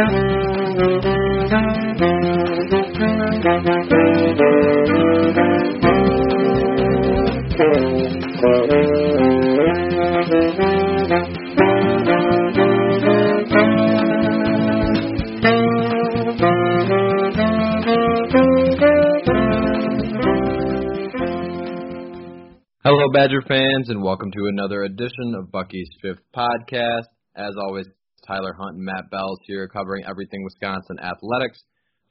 Hello, Badger fans, and welcome to another edition of Bucky's Fifth Podcast. As always, Tyler Hunt and Matt Bells here covering everything Wisconsin athletics.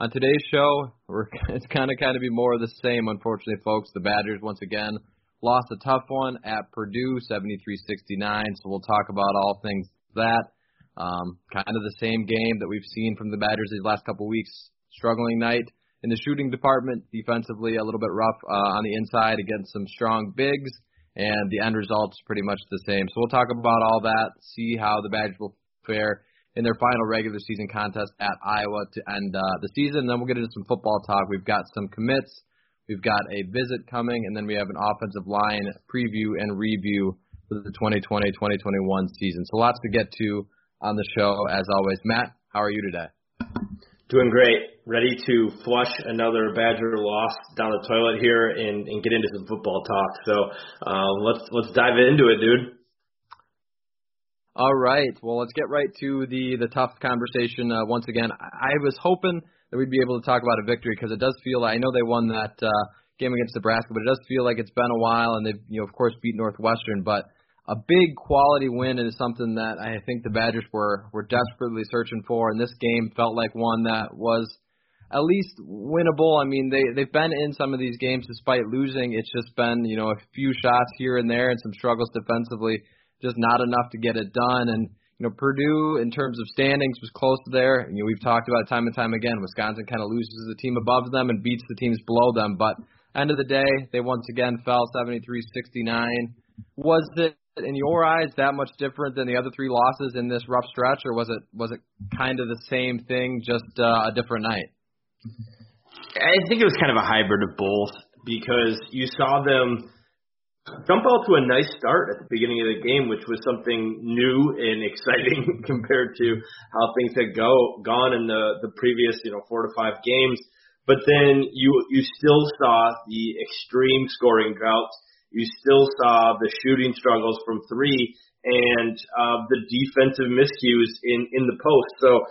On today's show, we're, it's kind of kind of be more of the same, unfortunately, folks. The Badgers once again lost a tough one at Purdue, 73-69. So we'll talk about all things that. Um, kind of the same game that we've seen from the Badgers these last couple weeks. Struggling night in the shooting department, defensively a little bit rough uh, on the inside against some strong bigs, and the end result's pretty much the same. So we'll talk about all that, see how the Badgers will fare in their final regular season contest at Iowa to end uh, the season. Then we'll get into some football talk. We've got some commits, we've got a visit coming, and then we have an offensive line preview and review for the 2020-2021 season. So lots to get to on the show as always. Matt, how are you today? Doing great. Ready to flush another Badger loss down the toilet here and, and get into some football talk. So uh, let's let's dive into it, dude. All right. Well, let's get right to the the tough conversation uh, once again. I, I was hoping that we'd be able to talk about a victory because it does feel. I know they won that uh, game against Nebraska, but it does feel like it's been a while, and they've you know of course beat Northwestern, but a big quality win is something that I think the Badgers were were desperately searching for, and this game felt like one that was at least winnable. I mean, they they've been in some of these games despite losing. It's just been you know a few shots here and there and some struggles defensively, just not enough to get it done. And you know Purdue in terms of standings was close to there. You know we've talked about it time and time again. Wisconsin kind of loses the team above them and beats the teams below them, but end of the day they once again fell 73-69. Was it in your eyes that much different than the other three losses in this rough stretch, or was it was it kind of the same thing, just uh, a different night? I think it was kind of a hybrid of both because you saw them jump ball to a nice start at the beginning of the game, which was something new and exciting compared to how things had go gone in the the previous you know four to five games. But then you you still saw the extreme scoring droughts you still saw the shooting struggles from three and uh, the defensive miscues in in the post. So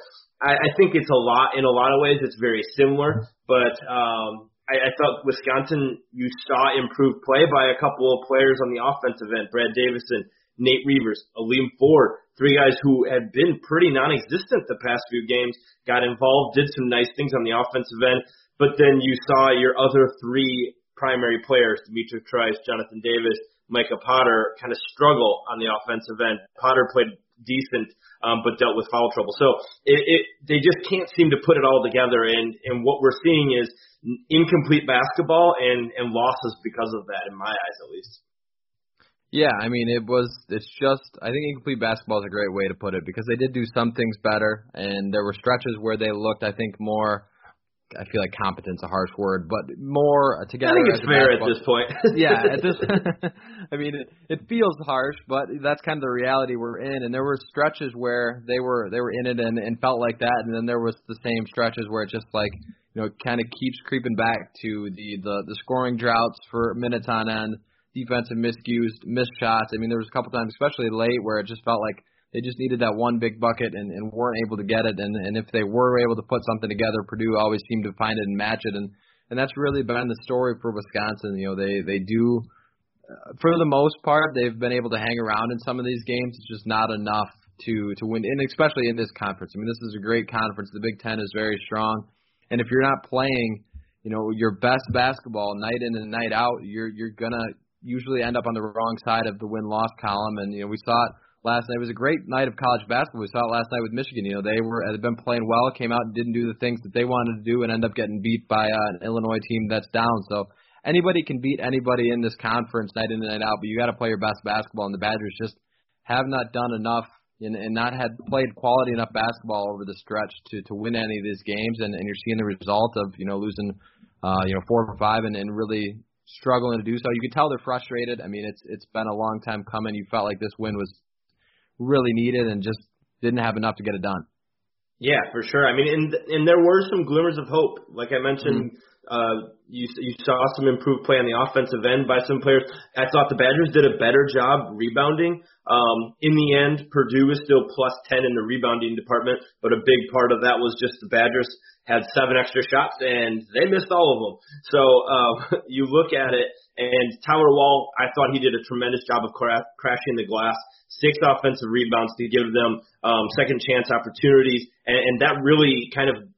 I, I think it's a lot in a lot of ways. It's very similar, but um, I, I thought Wisconsin you saw improved play by a couple of players on the offensive end. Brad Davison, Nate Reuvers, Aleem Ford, three guys who had been pretty non-existent the past few games, got involved, did some nice things on the offensive end. But then you saw your other three primary players, D'Mitrik Trice, Jonathan Davis, Micah Potter, kind of struggle on the offensive end. Potter played decent, um, but dealt with foul trouble. So it, it, they just can't seem to put it all together. And, and what we're seeing is incomplete basketball and, and losses because of that, in my eyes at least. Yeah, I mean it was. It's just. I think incomplete basketball is a great way to put it because they did do some things better, and there were stretches where they looked, I think, more I feel like competence a harsh word, but more together. I think it's fair at this point. yeah, at this. I mean, it, it feels harsh, but that's kind of the reality we're in. And there were stretches where they were they were in it and, and felt like that, and then there was the same stretches where it just like you know kind of keeps creeping back to the the the scoring droughts for minutes on end, defensive miscues, missed shots. I mean, there was a couple times, especially late, where it just felt like they just needed that one big bucket and, and weren't able to get it. And, and if they were able to put something together, Purdue always seemed to find it and match it. And and that's really been the story for Wisconsin. You know, they they do uh, for the most part they've been able to hang around in some of these games. It's just not enough to to win, and especially in this conference. I mean, this is a great conference. The Big Ten is very strong, and if you're not playing, you know, your best basketball night in and night out, you're you're gonna usually end up on the wrong side of the win loss column. And you know we saw it last night. It was a great night of college basketball. We saw it last night with Michigan. You know they were had been playing well, came out and didn't do the things that they wanted to do, and end up getting beat by uh, an Illinois team that's down. So anybody can beat anybody in this conference night in and night out, but you got to play your best basketball. And the Badgers just have not done enough and, not had played quality enough basketball over the stretch to to win any of these games. And, and you're seeing the result of you know losing uh, you know four or five and, and really struggling to do so. You can tell they're frustrated. I mean, it's it's been a long time coming. You felt like this win was really needed and just didn't have enough to get it done. Yeah, for sure. I mean, and and there were some glimmers of hope. Like I mentioned, mm-hmm. uh, you you saw some improved play on the offensive end by some players. I thought the Badgers did a better job rebounding. Um, in the end, Purdue was still plus 10 in the rebounding department, but a big part of that was just the Badgers had seven extra shots and they missed all of them. So uh, you look at it, and Tyler Wahl, I thought he did a tremendous job of cra- crashing the glass. Six offensive rebounds to give them um, second chance opportunities, and, and that really kind of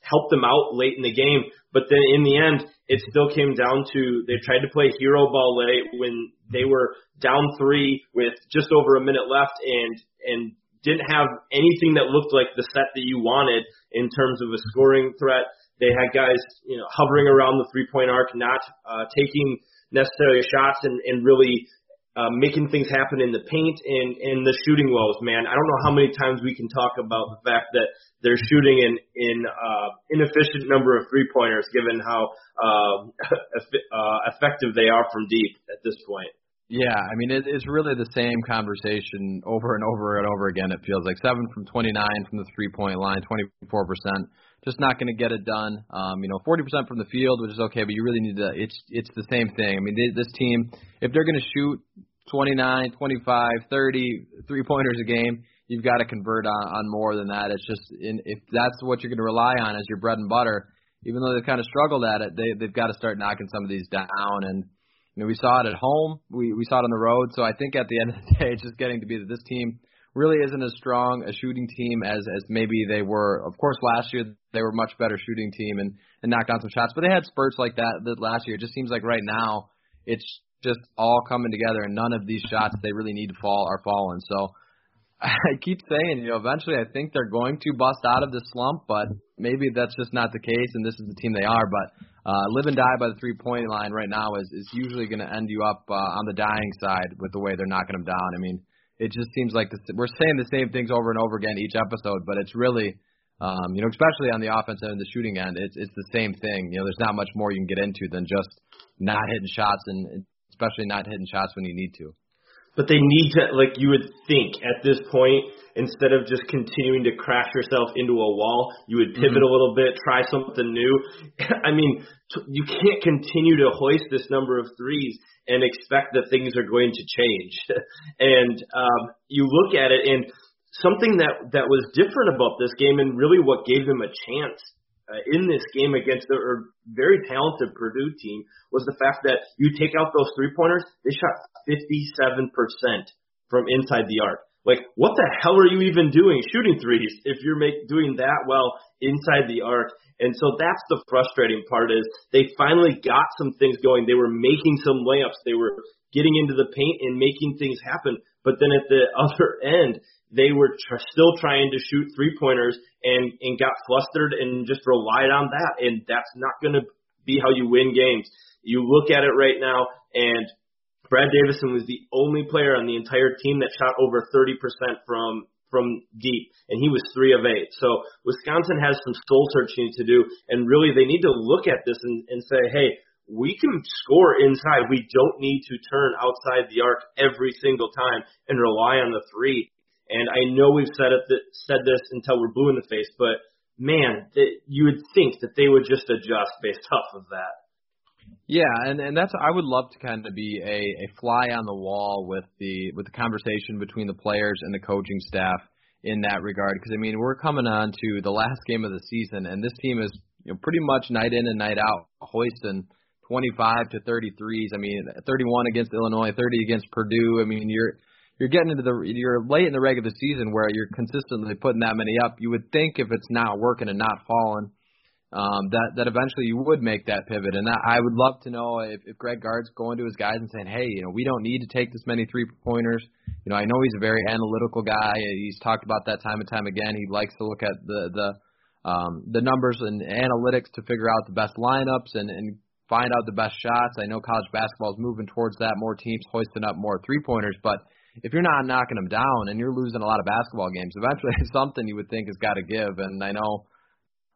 helped them out late in the game. But then in the end, it still came down to they tried to play hero ball late when they were down three with just over a minute left and and didn't have anything that looked like the set that you wanted in terms of a scoring threat. They had guys, you know, hovering around the three point arc, not uh, taking necessarily shots and, and really uh, making things happen in the paint and, and the shooting woes, man. I don't know how many times we can talk about the fact that they're shooting in in uh, inefficient number of three pointers, given how uh, uh, effective they are from deep at this point. Yeah, I mean it, it's really the same conversation over and over and over again. It feels like seven from 29 from the three point line, 24 percent, just not going to get it done. Um, you know, 40 percent from the field, which is okay, but you really need to. It's it's the same thing. I mean, they, this team, if they're going to shoot 29, 25, 30 three pointers a game, you've got to convert on, on more than that. It's just in, if that's what you're going to rely on as your bread and butter, even though they've kind of struggled at it, they they've got to start knocking some of these down. And you know, we saw it at home, we we saw it on the road. So I think at the end of the day, it's just getting to be that this team really isn't as strong a shooting team as as maybe they were. Of course, last year they were much better shooting team and and knocked down some shots, but they had spurts like that that last year. It just seems like right now it's just all coming together, and none of these shots they really need to fall are falling. So I keep saying, you know, eventually I think they're going to bust out of this slump, but maybe that's just not the case, and this is the team they are. But uh, live and die by the three point line right now is is usually going to end you up uh, on the dying side with the way they're knocking them down. I mean, it just seems like this, we're saying the same things over and over again each episode, but it's really um, you know, especially on the offensive and the shooting end, it's it's the same thing. You know, there's not much more you can get into than just not hitting shots and especially not hitting shots when you need to. But they need to, like you would think at this point, instead of just continuing to crash yourself into a wall, you would pivot mm-hmm. a little bit, try something new. I mean, t- you can't continue to hoist this number of threes and expect that things are going to change. and um, you look at it, and something that that was different about this game, and really what gave them a chance uh, in this game against a very talented Purdue team was the fact that you take out those three pointers, they shot 57% from inside the arc. Like, what the hell are you even doing shooting threes if you're make, doing that well inside the arc? And so that's the frustrating part is they finally got some things going. They were making some layups. They were getting into the paint and making things happen. But then at the other end, they were tr- still trying to shoot three pointers and and got flustered and just relied on that. And that's not going to be how you win games. You look at it right now, and Brad Davison was the only player on the entire team that shot over 30% from from deep, and he was three of eight. So Wisconsin has some soul searching to do, and really they need to look at this and, and say, hey, we can score inside. We don't need to turn outside the arc every single time and rely on the three. And I know we've said it said this until we're blue in the face, but man, you would think that they would just adjust based off of that. Yeah, and and that's I would love to kind of be a a fly on the wall with the with the conversation between the players and the coaching staff in that regard because I mean we're coming on to the last game of the season and this team is you know pretty much night in and night out hoisting 25 to 33s. I mean 31 against Illinois, 30 against Purdue. I mean you're you're getting into the you're late in the regular season where you're consistently putting that many up. You would think if it's not working and not falling, um, that that eventually you would make that pivot. And that, I would love to know if, if Greg Gard's going to his guys and saying, hey, you know, we don't need to take this many three pointers. You know, I know he's a very analytical guy. He's talked about that time and time again. He likes to look at the the um, the numbers and analytics to figure out the best lineups and, and find out the best shots. I know college basketball is moving towards that, more teams hoisting up more three pointers, but if you're not knocking them down and you're losing a lot of basketball games, eventually something you would think has got to give. And I know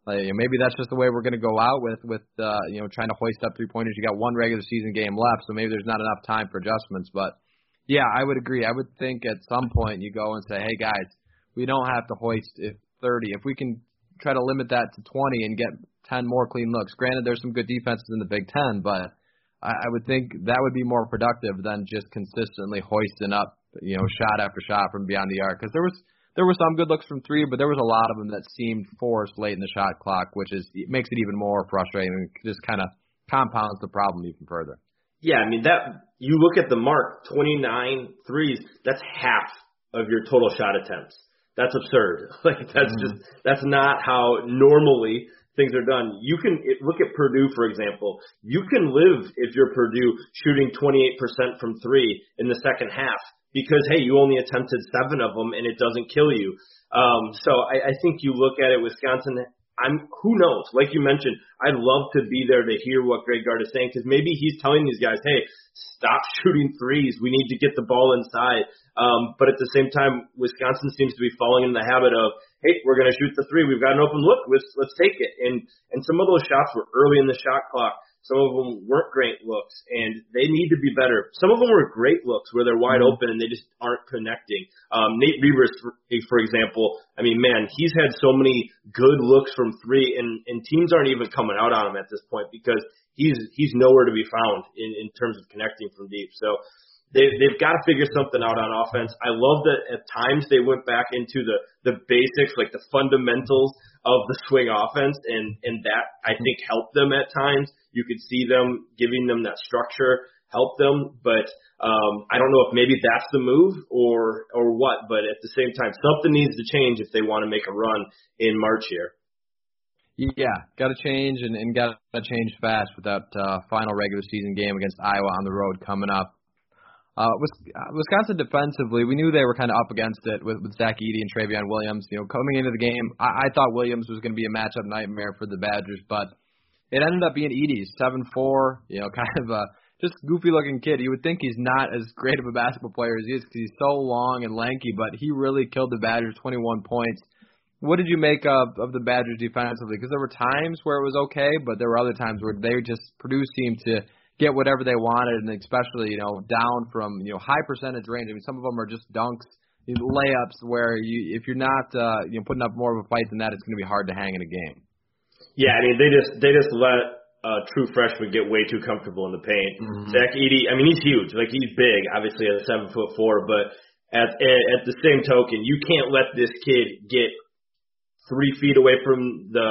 like, maybe that's just the way we're going to go out with with uh, you know trying to hoist up three pointers. You got one regular season game left, so maybe there's not enough time for adjustments. But yeah, I would agree. I would think at some point you go and say, hey guys, we don't have to hoist if 30. If we can try to limit that to 20 and get 10 more clean looks. Granted, there's some good defenses in the Big Ten, but I, I would think that would be more productive than just consistently hoisting up you know shot after shot from beyond the arc because there was there were some good looks from three, but there was a lot of them that seemed forced late in the shot clock, which is it makes it even more frustrating and just kind of compounds the problem even further. Yeah, I mean that you look at the mark, 29 threes, that's half of your total shot attempts. That's absurd. Like that's mm-hmm. just that's not how normally things are done. You can look at Purdue for example. You can live if you're Purdue shooting 28% from 3 in the second half because hey, you only attempted seven of them and it doesn't kill you. Um, so I, I think you look at it, Wisconsin. I'm who knows? Like you mentioned, I'd love to be there to hear what Greg Gard is saying because maybe he's telling these guys, hey, stop shooting threes. We need to get the ball inside. Um, but at the same time, Wisconsin seems to be falling in the habit of, hey, we're going to shoot the three. We've got an open look. Let's let's take it. And and some of those shots were early in the shot clock. Some of them weren't great looks, and they need to be better. Some of them were great looks where they're wide mm-hmm. open and they just aren't connecting. Um, Nate Reuvers, for, for example, I mean, man, he's had so many good looks from three, and, and teams aren't even coming out on him at this point because he's he's nowhere to be found in, in terms of connecting from deep. So they they've got to figure something out on offense. I love that at times they went back into the the basics, like the fundamentals of the swing offense, and and that I think helped them at times. You could see them giving them that structure help them, but um, I don't know if maybe that's the move or or what. But at the same time, something needs to change if they want to make a run in March here. Yeah, got to change and, and got to change fast with that uh, final regular season game against Iowa on the road coming up. Uh, Wisconsin defensively, we knew they were kind of up against it with, with Zach Edey and Trevion Williams. You know, coming into the game, I, I thought Williams was going to be a matchup nightmare for the Badgers, but it ended up being Edey's seven four. You know, kind of a just goofy looking kid. You would think he's not as great of a basketball player as he is because he's so long and lanky, but he really killed the Badgers, 21 points. What did you make of of the Badgers defensively? Because there were times where it was okay, but there were other times where they just Purdue seemed to get whatever they wanted, and especially you know down from you know high percentage range. I mean, some of them are just dunks, layups, where you if you're not uh, you know putting up more of a fight than that, it's going to be hard to hang in a game. Yeah, I mean they just they just let uh, true freshman get way too comfortable in the paint. Mm-hmm. Zach Edey, I mean he's huge, like he's big, obviously at seven foot four, but at, at at the same token, you can't let this kid get three feet away from the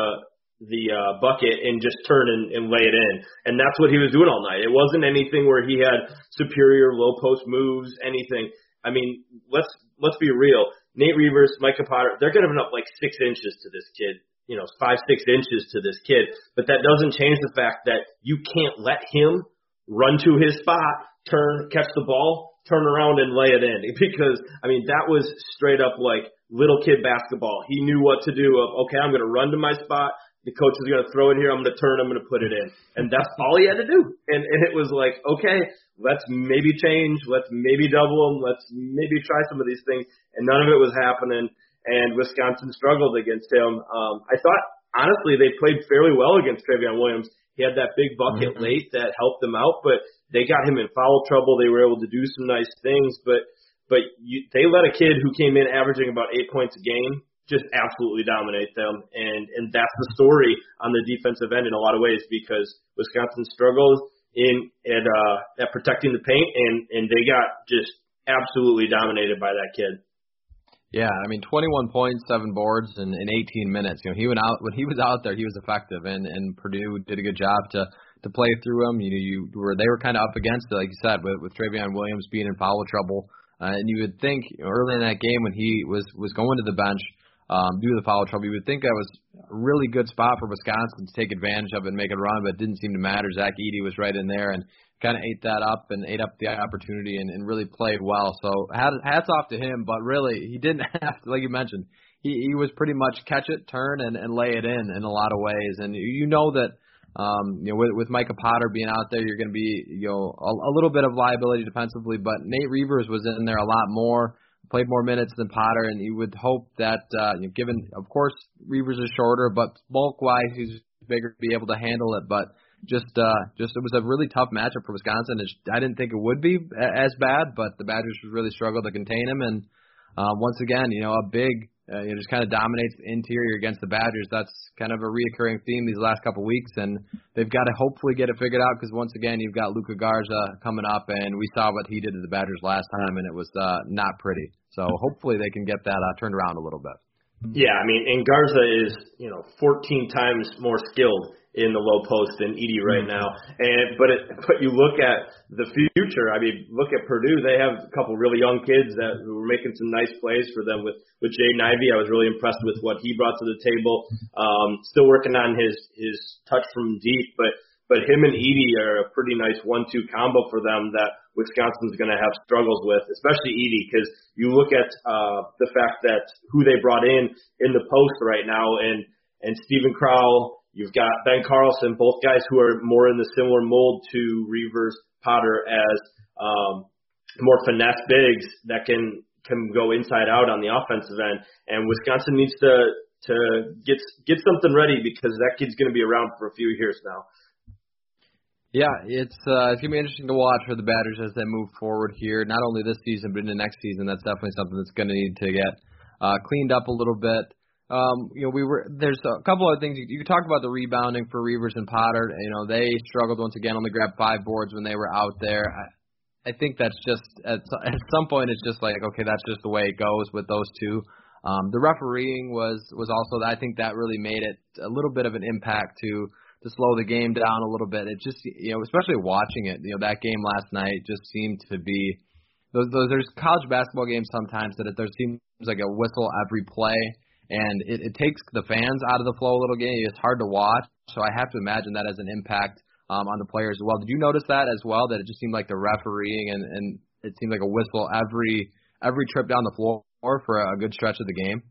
the uh, bucket and just turn and, and lay it in. And that's what he was doing all night. It wasn't anything where he had superior low post moves, anything. I mean, let's let's be real. Nate Reuvers, Micah Potter, they're giving up like six inches to this kid you know, five, six inches to this kid. But that doesn't change the fact that you can't let him run to his spot, turn, catch the ball, turn around and lay it in. Because, I mean, that was straight up like little kid basketball. He knew what to do of, okay, I'm going to run to my spot. The coach is going to throw it here. I'm going to turn. I'm going to put it in. And that's all he had to do. And, and it was like, okay, let's maybe change. Let's maybe double them. Let's maybe try some of these things. And none of it was happening and Wisconsin struggled against him. Um, I thought honestly they played fairly well against Trevion Williams. He had that big bucket mm-hmm. late that helped them out, but they got him in foul trouble. They were able to do some nice things, but but you, they let a kid who came in averaging about eight points a game just absolutely dominate them, and and that's the story on the defensive end in a lot of ways because Wisconsin struggled in at uh, at protecting the paint, and and they got just absolutely dominated by that kid. Yeah, I mean, 21 points, seven boards, in, in 18 minutes. You know, he went out when he was out there, he was effective, and and Purdue did a good job to to play through him. You know, you were they were kind of up against it, like you said, with with Trevion Williams being in foul trouble, uh, and you would think early in that game when he was was going to the bench, um, due to the foul trouble. You would think that was a really good spot for Wisconsin to take advantage of and make a run, but it didn't seem to matter. Zach Edey was right in there and kind of ate that up and ate up the opportunity and, and really played well. So hats off to him, but really he didn't have to, like you mentioned, he, he was pretty much catch it, turn, and, and lay it in in a lot of ways. And you know that um, you know, with, with Micah Potter being out there, you're going to be, you know, a, a little bit of liability defensively, but Nate Reuvers was in there a lot more, played more minutes than Potter, and you would hope that, uh, you know, given, of course, Reuvers is shorter, but bulk-wise, he's bigger to be able to handle it, but just, uh, just it was a really tough matchup for Wisconsin. It's, I didn't think it would be as bad, but the Badgers really struggled to contain him, and uh, once again, you know, a big uh, you know, just kind of dominates the interior against the Badgers. That's kind of a reoccurring theme these last couple weeks, and they've got to hopefully get it figured out because once again, you've got Luka Garza coming up, and we saw what he did to the Badgers last time, and it was uh, not pretty. So hopefully they can get that uh, turned around a little bit. Yeah, I mean, and Garza is you know 14 times more skilled in the low post than Edey right mm-hmm. now. And but it, but you look at the future. I mean, look at Purdue. They have a couple really young kids that who were making some nice plays for them with with Jaden Ivey. I was really impressed with what he brought to the table. Um, still working on his his touch from deep, but but him and Edey are a pretty nice one-two combo for them that Wisconsin's going to have struggles with, especially Edey, because you look at uh, the fact that who they brought in in the post right now, and and Steven Crowl You've got Ben Carlson, both guys who are more in the similar mold to Reuvers, Potter as um, more finesse bigs that can can go inside out on the offensive end. And Wisconsin needs to to get get something ready because that kid's going to be around for a few years now. Yeah, it's uh, it's gonna be interesting to watch for the Badgers as they move forward here. Not only this season, but in the next season. That's definitely something that's going to need to get uh, cleaned up a little bit. Um, you know, we were there's a couple of things you, you talk about the rebounding for Reuvers and Potter. You know, they struggled once again, only grabbed five boards when they were out there. I, I think that's just at at some point it's just like okay, that's just the way it goes with those two. Um, the refereeing was was also I think that really made it a little bit of an impact to to slow the game down a little bit. It just you know, especially watching it, you know, that game last night just seemed to be those, those there's college basketball games sometimes that it, there seems like a whistle every play and it, it takes the fans out of the flow a little game. It's hard to watch, so I have to imagine that has an impact um, on the players as well. Did you notice that as well? That it just seemed like the refereeing and, and it seemed like a whistle every every trip down the floor for a good stretch of the game.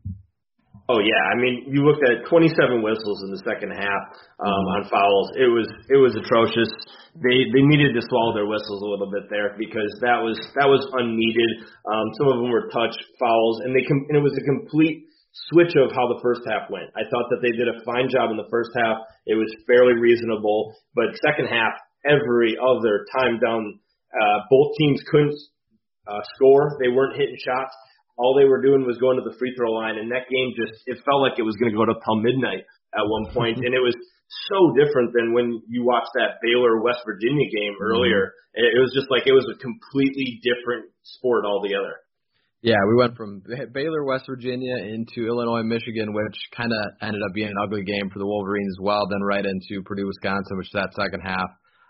Oh yeah, I mean you looked at 27 whistles in the second half um, on fouls. It was it was atrocious. They they needed to swallow their whistles a little bit there because that was that was unneeded. Um, some of them were touch fouls, and they com- and it was a complete switch of how the first half went. I thought that they did a fine job in the first half. It was fairly reasonable, but second half, every other time down, uh, both teams couldn't uh, score. They weren't hitting shots. All they were doing was going to the free throw line, and that game just it felt like it was going to go to till midnight at one point, and it was so different than when you watched that Baylor West Virginia game earlier. It was just like it was a completely different sport altogether. Yeah, we went from Baylor, West Virginia into Illinois, Michigan, which kind of ended up being an ugly game for the Wolverines as well. Then right into Purdue, Wisconsin, which that second half.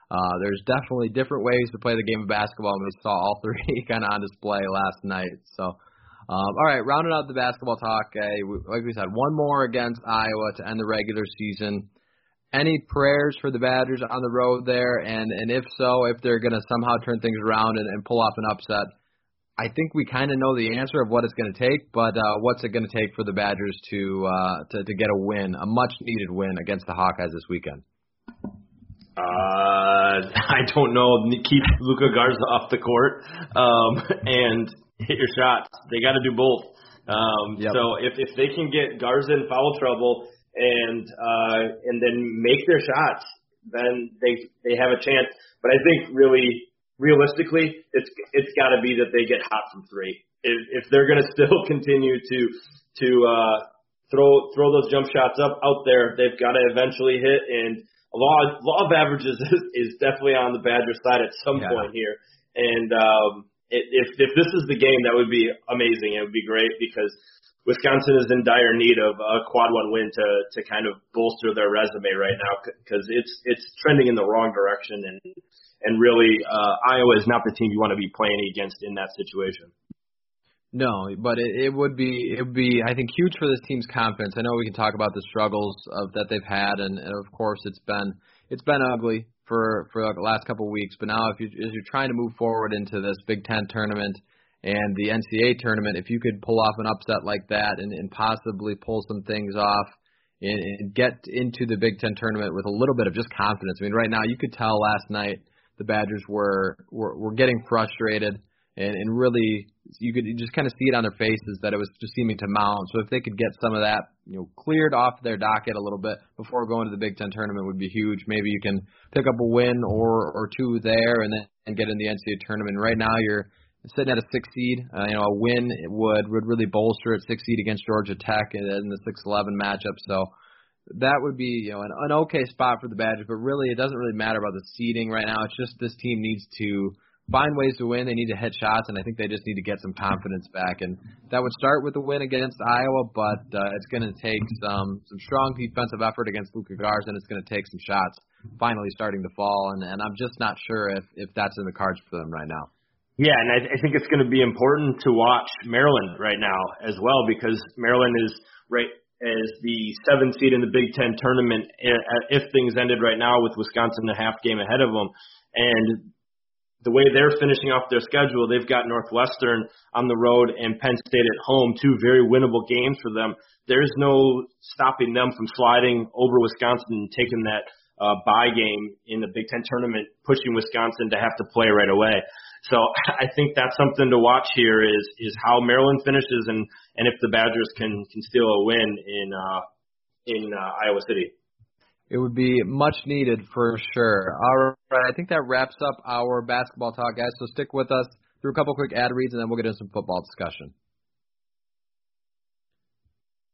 Uh, there's definitely different ways to play the game of basketball, and we saw all three kind of on display last night. So, um, all right, rounding out the basketball talk, uh, like we said, one more against Iowa to end the regular season. Any prayers for the Badgers on the road there, and and if so, if they're going to somehow turn things around and, and pull off an upset I think we kind of know the answer of what it's going to take, but uh, what's it going to take for the Badgers to, uh, to to get a win, a much needed win against the Hawkeyes this weekend? Uh, I don't know. Keep Luka Garza off the court um, and hit your shots. They got to do both. Um, yep. So if if they can get Garza in foul trouble and uh, and then make their shots, then they they have a chance. But I think really realistically, it's it's got to be that they get hot from three. If if they're going to still continue to to uh, throw throw those jump shots up out there, they've got to eventually hit. And a law law of averages is, is definitely on the Badger side at some yeah. point here. And um, if if this is the game, that would be amazing. It would be great because Wisconsin is in dire need of a quad one win to to kind of bolster their resume right now because it's it's trending in the wrong direction and and really uh, Iowa is not the team you want to be playing against in that situation. No, but it, it would be it would be I think huge for this team's confidence. I know we can talk about the struggles of that they've had, and, and of course it's been it's been ugly for for the last couple of weeks. But now, if you as you're trying to move forward into this Big Ten tournament and the NCAA tournament, if you could pull off an upset like that and, and possibly pull some things off and, and get into the Big Ten tournament with a little bit of just confidence. I mean, right now you could tell last night the Badgers were were, were getting frustrated and, and really you could just kind of see it on their faces that it was just seeming to mount. So if they could get some of that, you know, cleared off their docket a little bit before going to the Big Ten tournament would be huge. Maybe you can pick up a win or or two there and then and get in the NCAA tournament. Right now you're sitting at a six seed. Uh, you know, a win would would really bolster at six seed against Georgia Tech in the six eleven matchup. So that would be you know an, an okay spot for the Badgers. But really, it doesn't really matter about the seeding right now. It's just this team needs to find ways to win. They need to hit shots, and I think they just need to get some confidence back. And that would start with a win against Iowa, but uh, it's going to take some some strong defensive effort against Luka Garza, and it's going to take some shots finally starting to fall. And, and I'm just not sure if if that's in the cards for them right now. Yeah, and I, I think it's going to be important to watch Maryland right now as well because Maryland is right as the seventh seed in the Big Ten tournament if things ended right now with Wisconsin a half game ahead of them. And the way they're finishing off their schedule, they've got Northwestern on the road and Penn State at home, two very winnable games for them. There's no stopping them from sliding over Wisconsin and taking that uh, bye game in the Big Ten tournament, pushing Wisconsin to have to play right away. So I think that's something to watch here is is how Maryland finishes and and if the Badgers can can steal a win in uh, in uh, Iowa City. It would be much needed for sure. All right, I think that wraps up our basketball talk, guys. So stick with us through a couple quick ad reads, and then we'll get into some football discussion.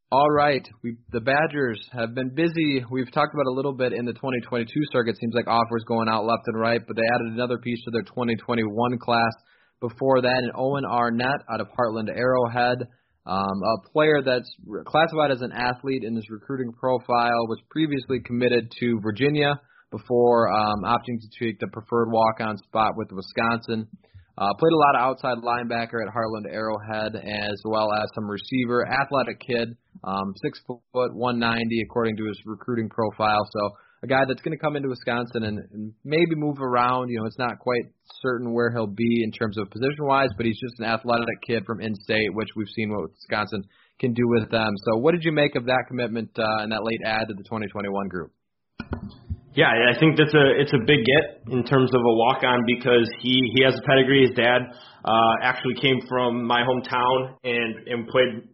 All right, we, the Badgers have been busy. We've talked about a little bit in the 2022 circuit. Seems like offers going out left and right, but they added another piece to their 2021 class. Before that, an Owen Arnett out of Hartland Arrowhead. Um, a player that's classified as an athlete in his recruiting profile was previously committed to Virginia before um, opting to take the preferred walk-on spot with Wisconsin. Uh, played a lot of outside linebacker at Hartland Arrowhead, as well as some receiver. Athletic kid, um, six foot, 190 according to his recruiting profile. So a guy that's going to come into Wisconsin and, and maybe move around. You know, it's not quite certain where he'll be in terms of position wise, but he's just an athletic kid from in-state, which we've seen what Wisconsin can do with them. So, what did you make of that commitment uh, and that late add to the 2021 group? Yeah, I think that's a it's a big get in terms of a walk on because he he has a pedigree. His dad uh, actually came from my hometown and and played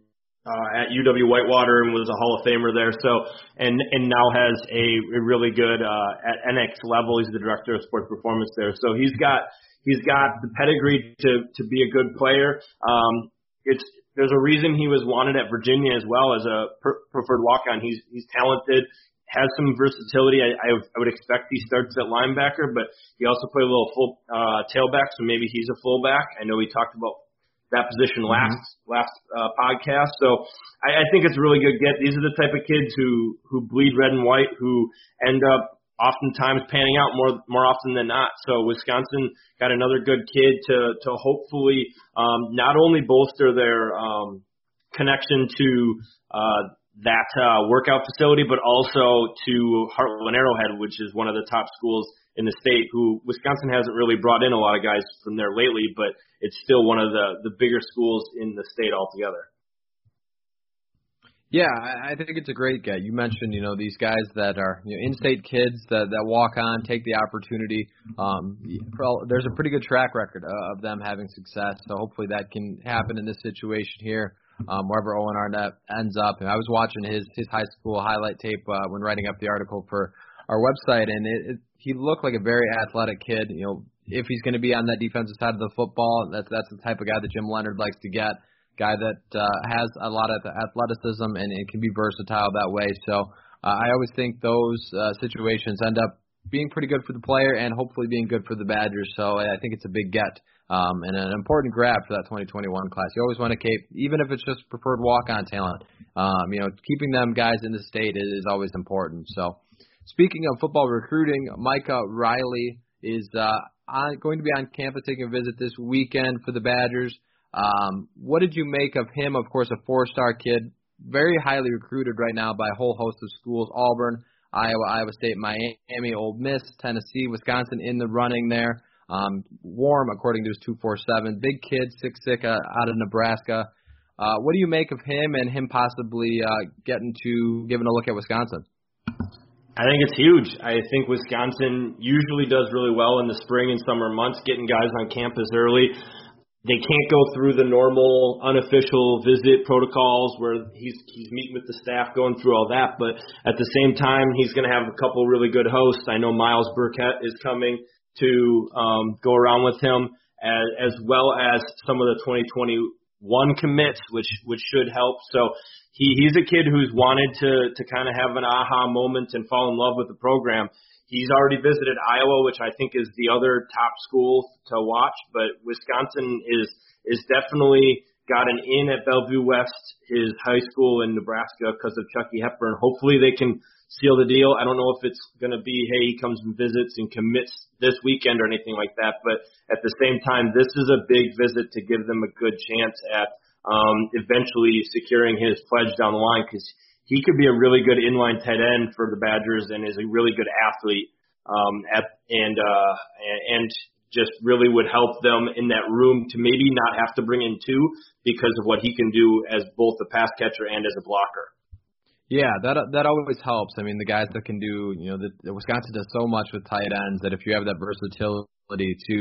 uh, at UW Whitewater and was a Hall of Famer there. So and and now has a, really good uh, at NX level. He's the director of sports performance there. So he's got he's got the pedigree to to be a good player. Um, it's there's a reason he was wanted at Virginia as well as a per, preferred walk on. He's he's talented. Has some versatility. I, I, I would expect he starts at linebacker, but he also played a little full uh, tailback, so maybe he's a fullback. I know we talked about that position mm-hmm. last mm-hmm. last uh, podcast. So I, I think it's a really good get. These are the type of kids who who bleed red and white, who end up oftentimes panning out more more often than not. So Wisconsin got another good kid to to hopefully um, not only bolster their um, connection to uh, that uh, workout facility, but also to Hartland Arrowhead, which is one of the top schools in the state. Who Wisconsin hasn't really brought in a lot of guys from there lately, but it's still one of the the bigger schools in the state altogether. Yeah, I think it's a great get. You mentioned, you know, these guys that are you know, in-state kids that that walk on, take the opportunity. Um, there's a pretty good track record of them having success, so hopefully that can happen in this situation here um, wherever Owen Arnett ends up. And I was watching his his high school highlight tape uh, when writing up the article for our website, and it, it, he looked like a very athletic kid. You know, if he's going to be on that defensive side of the football, that's that's the type of guy that Jim Leonhard likes to get. Guy that uh, has a lot of athleticism and, and can be versatile that way. So uh, I always think those uh, situations end up being pretty good for the player and hopefully being good for the Badgers. So I think it's a big get um, and an important grab for that 2021 class. You always want to keep, even if it's just preferred walk-on talent. Um, you know, keeping them guys in the state is, always important. So, speaking of football recruiting, Micah Riley is uh, on, going to be on campus taking a visit this weekend for the Badgers. Um, what did you make of him? Of course, a four-star kid, very highly recruited right now by a whole host of schools: Auburn, Iowa, Iowa State, Miami, Ole Miss, Tennessee, Wisconsin in the running there. Um, warm, according to his 247. Big kid, six six uh, out of Nebraska. Uh, what do you make of him and him possibly uh, getting to giving a look at Wisconsin? I think it's huge. I think Wisconsin usually does really well in the spring and summer months, getting guys on campus early. They can't go through the normal unofficial visit protocols where he's he's meeting with the staff, going through all that. But at the same time, he's going to have a couple really good hosts. I know Myles Burkett is coming to um, go around with him, as, as well as some of the 2021 commits, which which should help. So he he's a kid who's wanted to to kind of have an aha moment and fall in love with the program. He's already visited Iowa, which I think is the other top school to watch, but Wisconsin is is definitely got an in at Bellevue West, his high school in Nebraska, because of Chucky Hepburn. Hopefully they can seal the deal. I don't know if it's going to be, hey, he comes and visits and commits this weekend or anything like that. But at the same time, this is a big visit to give them a good chance at um, eventually securing his pledge down the line because he could be a really good inline tight end for the Badgers and is a really good athlete. Um, at, and uh, and just really would help them in that room to maybe not have to bring in two because of what he can do as both a pass catcher and as a blocker. Yeah, that that always helps. I mean, the guys that can do, you know, the, the Wisconsin does so much with tight ends that if you have that versatility to,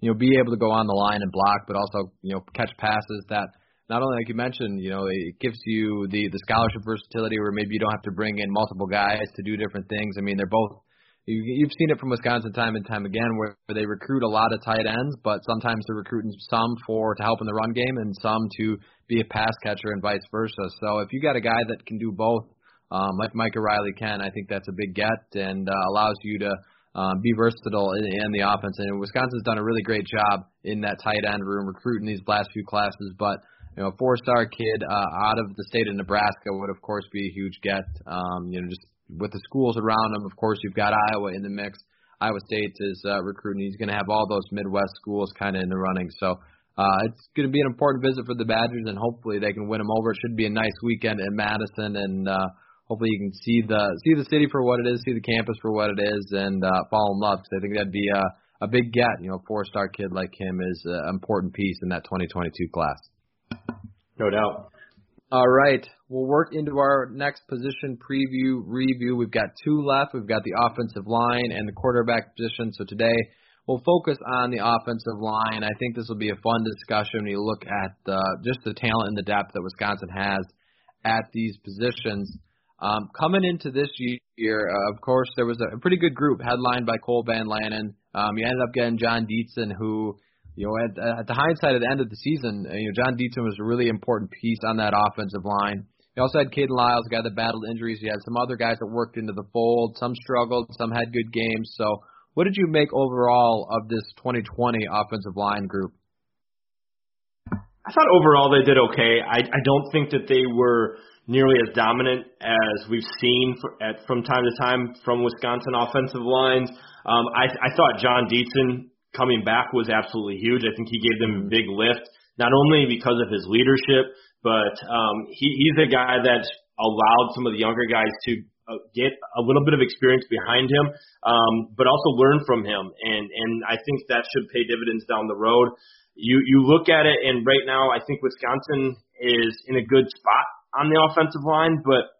you know, be able to go on the line and block, but also, you know, catch passes that not only like you mentioned, you know, it gives you the the scholarship versatility where maybe you don't have to bring in multiple guys to do different things. I mean, they're both you've seen it from Wisconsin time and time again, where they recruit a lot of tight ends, but sometimes they're recruiting some for to help in the run game and some to be a pass catcher and vice versa. So if you got a guy that can do both, um, like Micah Riley can, I think that's a big get and uh, allows you to um, be versatile in, in the offense. And Wisconsin's done a really great job in that tight end room recruiting these last few classes, but you know, a four-star kid uh, out of the state of Nebraska would, of course, be a huge get. Um, you know, just with the schools around him. Of course, you've got Iowa in the mix. Iowa State is uh, recruiting. He's going to have all those Midwest schools kind of in the running. So uh, it's going to be an important visit for the Badgers, and hopefully they can win them over. It should be a nice weekend in Madison, and uh, hopefully you can see the see the city for what it is, see the campus for what it is, and uh, fall in love. Because I think that'd be a a big get. You know, four star kid like him is an important piece in that 2022 class. No doubt. All right. We'll work into our next position preview review. We've got two left. We've got the offensive line and the quarterback position. So today we'll focus on the offensive line. I think this will be a fun discussion when you look at the, just the talent and the depth that Wisconsin has at these positions. Um, coming into this year, uh, of course, there was a pretty good group headlined by Cole Van Lanen. Um, you ended up getting Jon Dietzen, who you know, at, at the hindsight at the end of the season, uh, you know, Jon Dietzen was a really important piece on that offensive line. He also had Kayden Lyles, a guy that battled injuries. He had some other guys that worked into the fold. Some struggled, some had good games. So, what did you make overall of this 2020 offensive line group? I thought overall they did okay. I, I don't think that they were nearly as dominant as we've seen for, at, from time to time from Wisconsin offensive lines. Um, I, I thought Jon Dietzen coming back was absolutely huge. I think he gave them a big lift, not only because of his leadership, but um, he, he's a guy that's allowed some of the younger guys to uh, get a little bit of experience behind him, um, but also learn from him. And and I think that should pay dividends down the road. You you look at it, and right now I think Wisconsin is in a good spot on the offensive line, but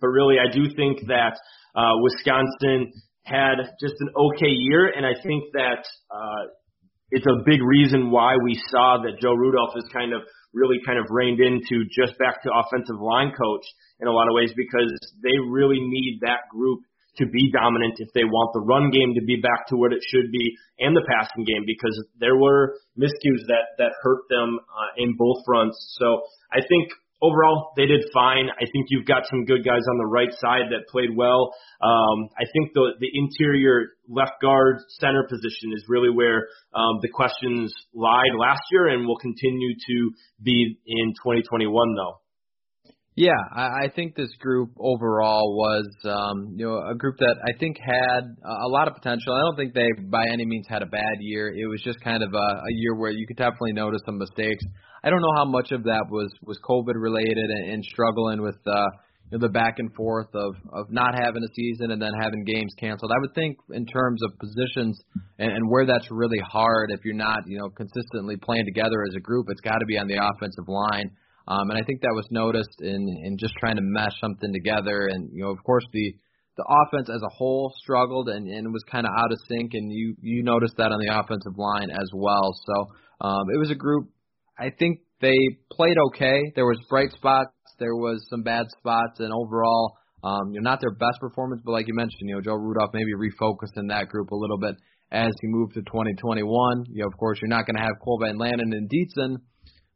but really I do think that uh, Wisconsin had just an okay year, and I think that uh, it's a big reason why we saw that Joe Rudolph is kind of really kind of reined into just back to offensive line coach in a lot of ways because they really need that group to be dominant if they want the run game to be back to what it should be and the passing game because there were miscues that that hurt them uh, in both fronts. So I think overall, they did fine. I think you've got some good guys on the right side that played well. Um, I think the the interior left guard center position is really where um, the questions lied last year and will continue to be in 2021 though. Yeah, I, I think this group overall was, um, you know, a group that I think had a lot of potential. I don't think they, by any means, had a bad year. It was just kind of a, a year where you could definitely notice some mistakes. I don't know how much of that was was COVID related and, and struggling with uh, you know, the back and forth of of not having a season and then having games canceled. I would think in terms of positions and, and where that's really hard if you're not, you know, consistently playing together as a group, it's got to be on the offensive line. Um, and I think that was noticed in in just trying to mesh something together. And you know, of course, the the offense as a whole struggled and, and was kind of out of sync. And you you noticed that on the offensive line as well. So um, it was a group. I think they played okay. There was bright spots. There was some bad spots, and overall, um, you know, not their best performance. But like you mentioned, you know, Joe Rudolph maybe refocused in that group a little bit as he moved to 2021. You know, of course, you're not going to have Cole Lanen and Dietzen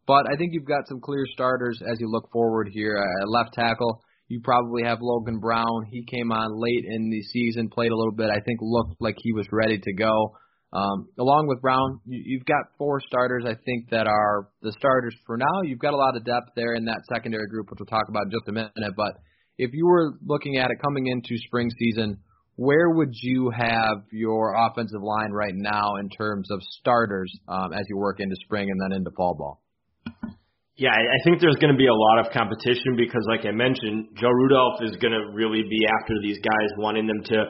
but I think you've got some clear starters as you look forward here. At left tackle, you probably have Logan Brown. He came on late in the season, played a little bit. I think looked like he was ready to go. Um, along with Brown, you, you've got four starters. I think that are the starters for now. You've got a lot of depth there in that secondary group, which we'll talk about in just a minute. But if you were looking at it coming into spring season, where would you have your offensive line right now in terms of starters um, as you work into spring and then into fall ball? Yeah, I think there's going to be a lot of competition because, like I mentioned, Joe Rudolph is going to really be after these guys, wanting them to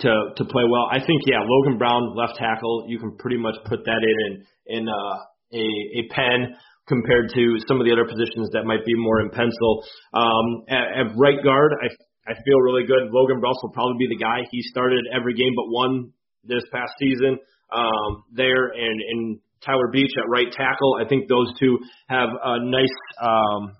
to to play well. I think, yeah, Logan Brown, left tackle, you can pretty much put that in in uh, a a pen compared to some of the other positions that might be more in pencil. Um, at, at right guard, I I feel really good. Logan Bruss will probably be the guy. He started every game but one this past season um, there, and and Tyler Beach at right tackle. I think those two have a nice um,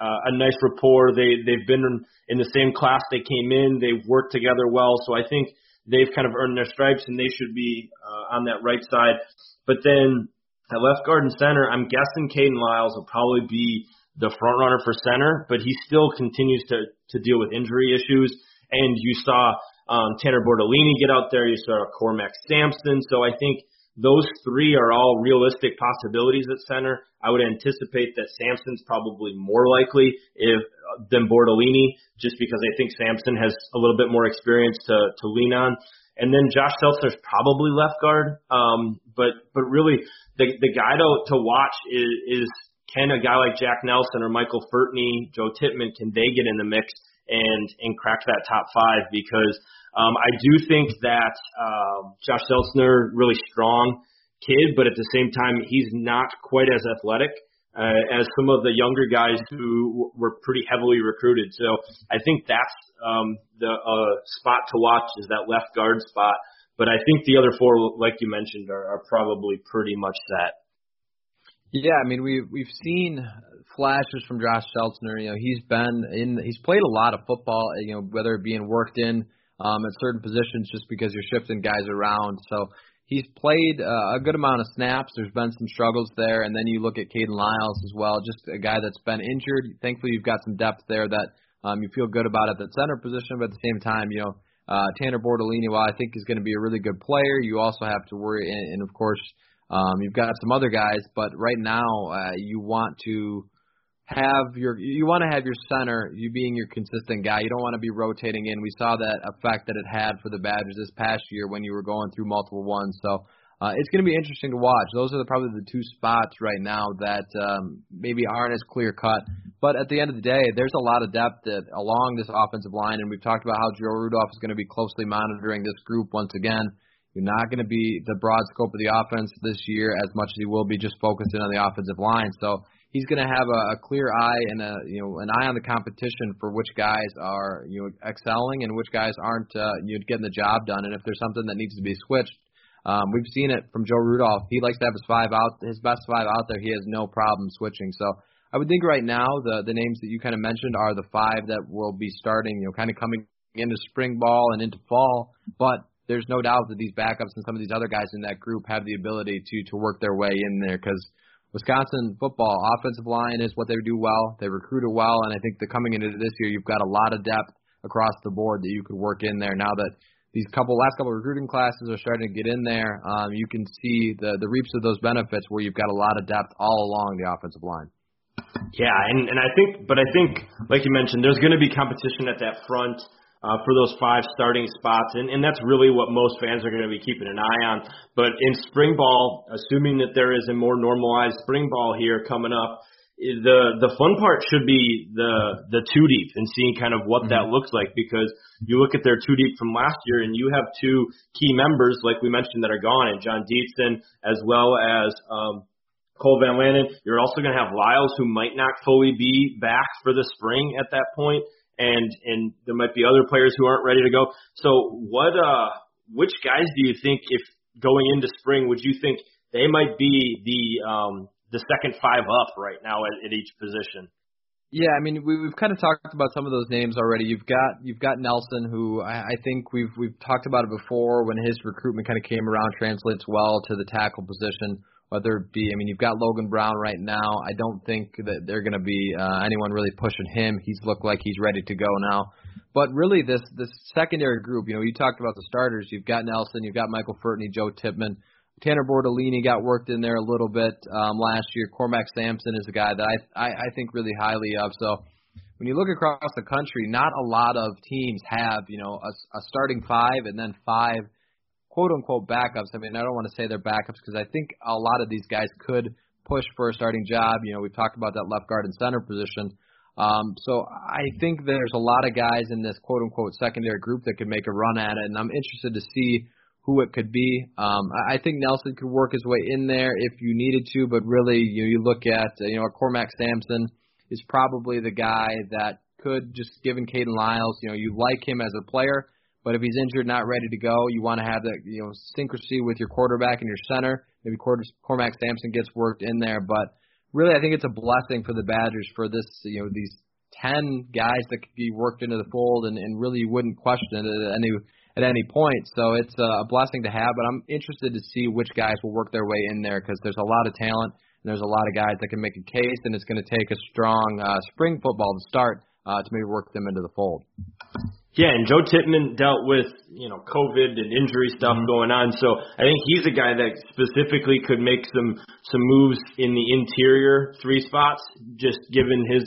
uh, a nice rapport. They they've been in, the same class they came in. They've worked together well. So I think they've kind of earned their stripes and they should be uh, on that right side. But then at left guard and center, I'm guessing Kayden Lyles will probably be the front runner for center, but he still continues to to deal with injury issues. And you saw um, Tanner Bortolini get out there. You saw Cormac Sampson. So I think those three are all realistic possibilities at center. I would anticipate that Sampson's probably more likely if than Bortolini, just because I think Sampson has a little bit more experience to to lean on. And then Josh Seltzner's probably left guard. Um, but but really the the guy to to watch is is can a guy like Jack Nelson or Michael Furtney, Joe Tippmann, can they get in the mix and and crack that top five? Because um, I do think that uh, Josh Seltzner, really strong kid, but at the same time, he's not quite as athletic uh, as some of the younger guys who were pretty heavily recruited. So I think that's um, the uh, spot to watch is that left guard spot. But I think the other four, like you mentioned, are, are probably pretty much set. Yeah, I mean we've we've seen flashes from Josh Seltzner. You know, he's been in he's played a lot of football. You know, whether it being worked in um, at certain positions just because you're shifting guys around. So he's played uh, a good amount of snaps. There's been some struggles there, and then you look at Kayden Lyles as well, just a guy that's been injured. Thankfully, you've got some depth there that um, you feel good about at the center position, but at the same time, you know. Uh, Tanner Bortolini, while I think is going to be a really good player, you also have to worry, and, and of course, um, you've got some other guys, but right now uh, you want to have your you want to have your center you being your consistent guy. You don't want to be rotating in. We saw that effect that it had for the Badgers this past year when you were going through multiple ones. So uh, it's going to be interesting to watch. Those are the, probably the two spots right now that um, maybe aren't as clear cut. But at the end of the day, there's a lot of depth that, along this offensive line, and we've talked about how Joe Rudolph is going to be closely monitoring this group once again. You're not going to be the broad scope of the offense this year as much as he will be just focusing on the offensive line. So he's going to have a, a clear eye and a you know an eye on the competition for which guys are you know excelling and which guys aren't uh, you know getting the job done. And if there's something that needs to be switched, um, we've seen it from Joe Rudolph. He likes to have his five out, his best five out there. He has no problem switching. So I would think right now the the names that you kind of mentioned are the five that will be starting. You know, kind of coming into spring ball and into fall, but there's no doubt that these backups and some of these other guys in that group have the ability to to work their way in there because Wisconsin football offensive line is what they do well. They recruit it well, and I think that coming into this year, you've got a lot of depth across the board that you could work in there. Now that these couple last couple recruiting classes are starting to get in there, um, you can see the the reaps of those benefits where you've got a lot of depth all along the offensive line. Yeah, and and I think, but I think, like you mentioned, there's going to be competition at that front uh, for those five starting spots, and, and that's really what most fans are going to be keeping an eye on. But in spring ball, assuming that there is a more normalized spring ball here coming up, the the fun part should be the the two deep and seeing kind of what mm-hmm. that looks like because you look at their two deep from last year and you have two key members like we mentioned that are gone and Jon Dietzen as well as um, Cole Van Lanen. You're also going to have Lyles who might not fully be back for the spring at that point and and there might be other players who aren't ready to go. So what uh which guys do you think if going into spring would you think they might be the um the second five up right now at, at each position? Yeah, I mean we, we've kind of talked about some of those names already. You've got you've got Nelson, who I, I think we've we've talked about it before when his recruitment kind of came around, translates well to the tackle position whether it be, I mean, you've got Logan Brown right now. I don't think that they're going to be uh, anyone really pushing him. He's looked like he's ready to go now. But really, this this secondary group, you know, you talked about the starters. You've got Nelson, you've got Michael Furtney, Joe Tippmann, Tanner Bortolini got worked in there a little bit um, last year. Cormac Sampson is a guy that I, I I think really highly of. So when you look across the country, not a lot of teams have you know a, a starting five and then five quote unquote backups. I mean, I don't want to say they're backups because I think a lot of these guys could push for a starting job. You know, we've talked about that left guard and center position. Um, so I think there's a lot of guys in this quote unquote secondary group that could make a run at it, and I'm interested to see who it could be. Um, I think Nelson could work his way in there if you needed to, but really, you you look at you know Cormac Sampson is probably the guy that could just given Kayden Lyles, you know, you like him as a player. But if he's injured, not ready to go, you want to have that you know syncrasy with your quarterback and your center. Maybe Cormac Sampson gets worked in there, but really, I think it's a blessing for the Badgers for this you know these ten guys that could be worked into the fold, and, and really wouldn't question it at any at any point. So it's a blessing to have. But I'm interested to see which guys will work their way in there because there's a lot of talent and there's a lot of guys that can make a case, and it's going to take a strong uh, spring football to start uh, to maybe work them into the fold. Yeah, and Joe Tippmann dealt with you know COVID and injury stuff mm-hmm. going on, so I think he's a guy that specifically could make some some moves in the interior three spots, just given his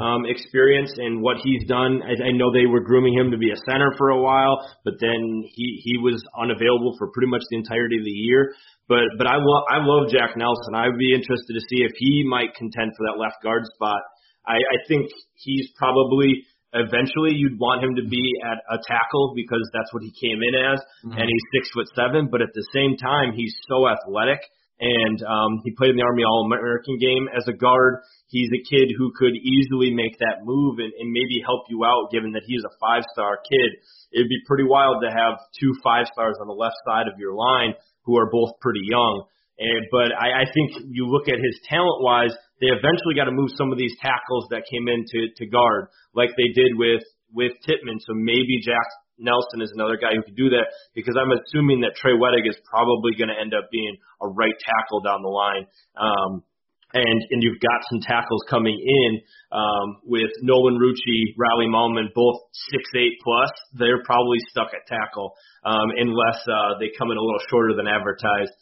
um, experience and what he's done. I, I know they were grooming him to be a center for a while, but then he he was unavailable for pretty much the entirety of the year. But but I love I love Jack Nelson. I'd be interested to see if he might contend for that left guard spot. I, I think he's probably Eventually, you'd want him to be at a tackle because that's what he came in as, mm-hmm. and he's six foot seven. But at the same time, he's so athletic, and um, he played in the Army All American game as a guard. He's a kid who could easily make that move and, and maybe help you out, given that he's a five star kid. It'd be pretty wild to have two five stars on the left side of your line who are both pretty young. And, but I, I think you look at his talent wise, they eventually got to move some of these tackles that came in to, to guard, like they did with with Tippmann. So maybe Jack Nelson is another guy who could do that because I'm assuming that Trey Wedig is probably going to end up being a right tackle down the line. Um, and and you've got some tackles coming in um, with Nolan Rucci, Riley Mahlman, both six eight plus. They're probably stuck at tackle um, unless uh, they come in a little shorter than advertised.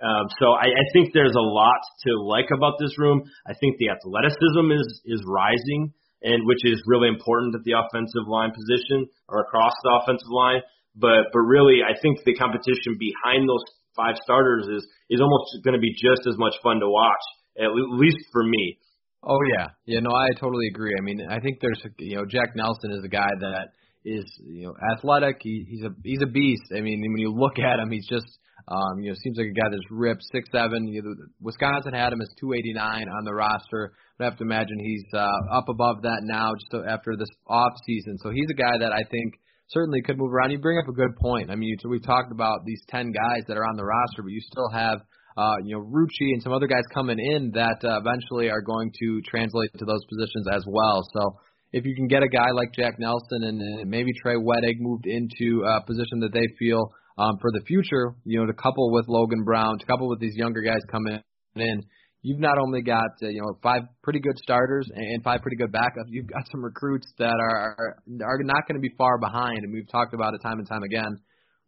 Um, so I, I think there's a lot to like about this room. I think the athleticism is is rising, and which is really important at the offensive line position or across the offensive line. But but really, I think the competition behind those five starters is is almost going to be just as much fun to watch, at least for me. Oh yeah, yeah. No, I totally agree. I mean, I think there's you know Jack Nelson is a guy that is you know athletic. He, he's a he's a beast. I mean, when you look at him, he's just um, you know, seems like a guy that's ripped six seven. You know, Wisconsin had him as 289 on the roster. I have to imagine he's uh, up above that now, just after this off season. So he's a guy that I think certainly could move around. You bring up a good point. I mean, you, we talked about these 10 guys that are on the roster, but you still have uh, you know, Rucci and some other guys coming in that uh, eventually are going to translate to those positions as well. So if you can get a guy like Jack Nelson and, and maybe Trey Wedig moved into a position that they feel um, for the future, you know, to couple with Logan Brown, to couple with these younger guys coming in, you've not only got uh, you know five pretty good starters and five pretty good backups, you've got some recruits that are are not going to be far behind, and we've talked about it time and time again.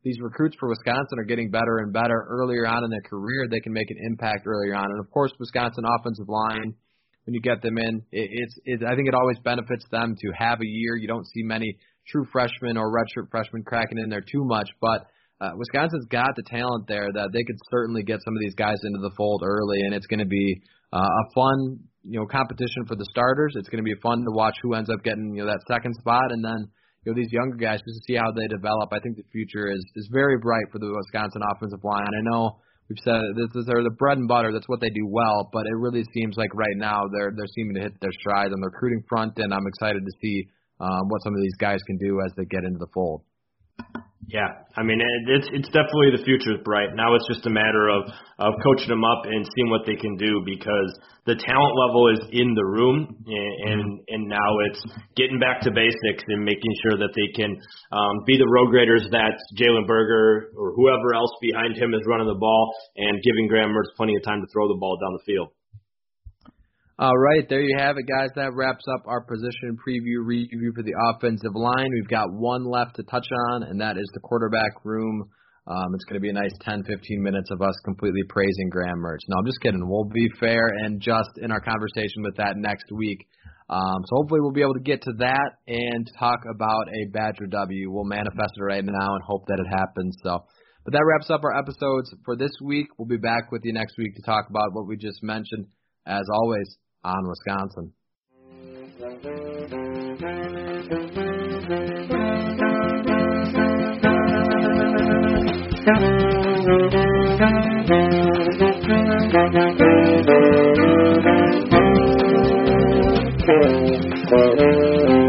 These recruits for Wisconsin are getting better and better earlier on in their career. They can make an impact earlier on, and of course, Wisconsin offensive line when you get them in. It, it's it, I think it always benefits them to have a year. You don't see many true freshmen or redshirt freshmen cracking in there too much, but uh, Wisconsin's got the talent there that they could certainly get some of these guys into the fold early, and it's going to be uh, a fun, you know, competition for the starters. It's going to be fun to watch who ends up getting you know that second spot, and then you know these younger guys just to see how they develop. I think the future is is very bright for the Wisconsin offensive line. I know we've said this is their the bread and butter. That's what they do well, but it really seems like right now they're they're seeming to hit their stride on the recruiting front, and I'm excited to see um, what some of these guys can do as they get into the fold. Yeah, I mean it's it's definitely the future is bright. Now it's just a matter of of coaching them up and seeing what they can do because the talent level is in the room and and, and now it's getting back to basics and making sure that they can um, be the road graders that Jalen Berger or whoever else behind him is running the ball and giving Graham Mertz plenty of time to throw the ball down the field. All right, there you have it, guys. That wraps up our position preview review for the offensive line. We've got one left to touch on, and that is the quarterback room. Um, it's going to be a nice 10, 15 minutes of us completely praising Graham Mertz. No, I'm just kidding. We'll be fair and just in our conversation with that next week. Um, so hopefully we'll be able to get to that and talk about a Badger W. We'll manifest it right now and hope that it happens. So, but that wraps up our episodes for this week. We'll be back with you next week to talk about what we just mentioned. As always, on Wisconsin. Thank you.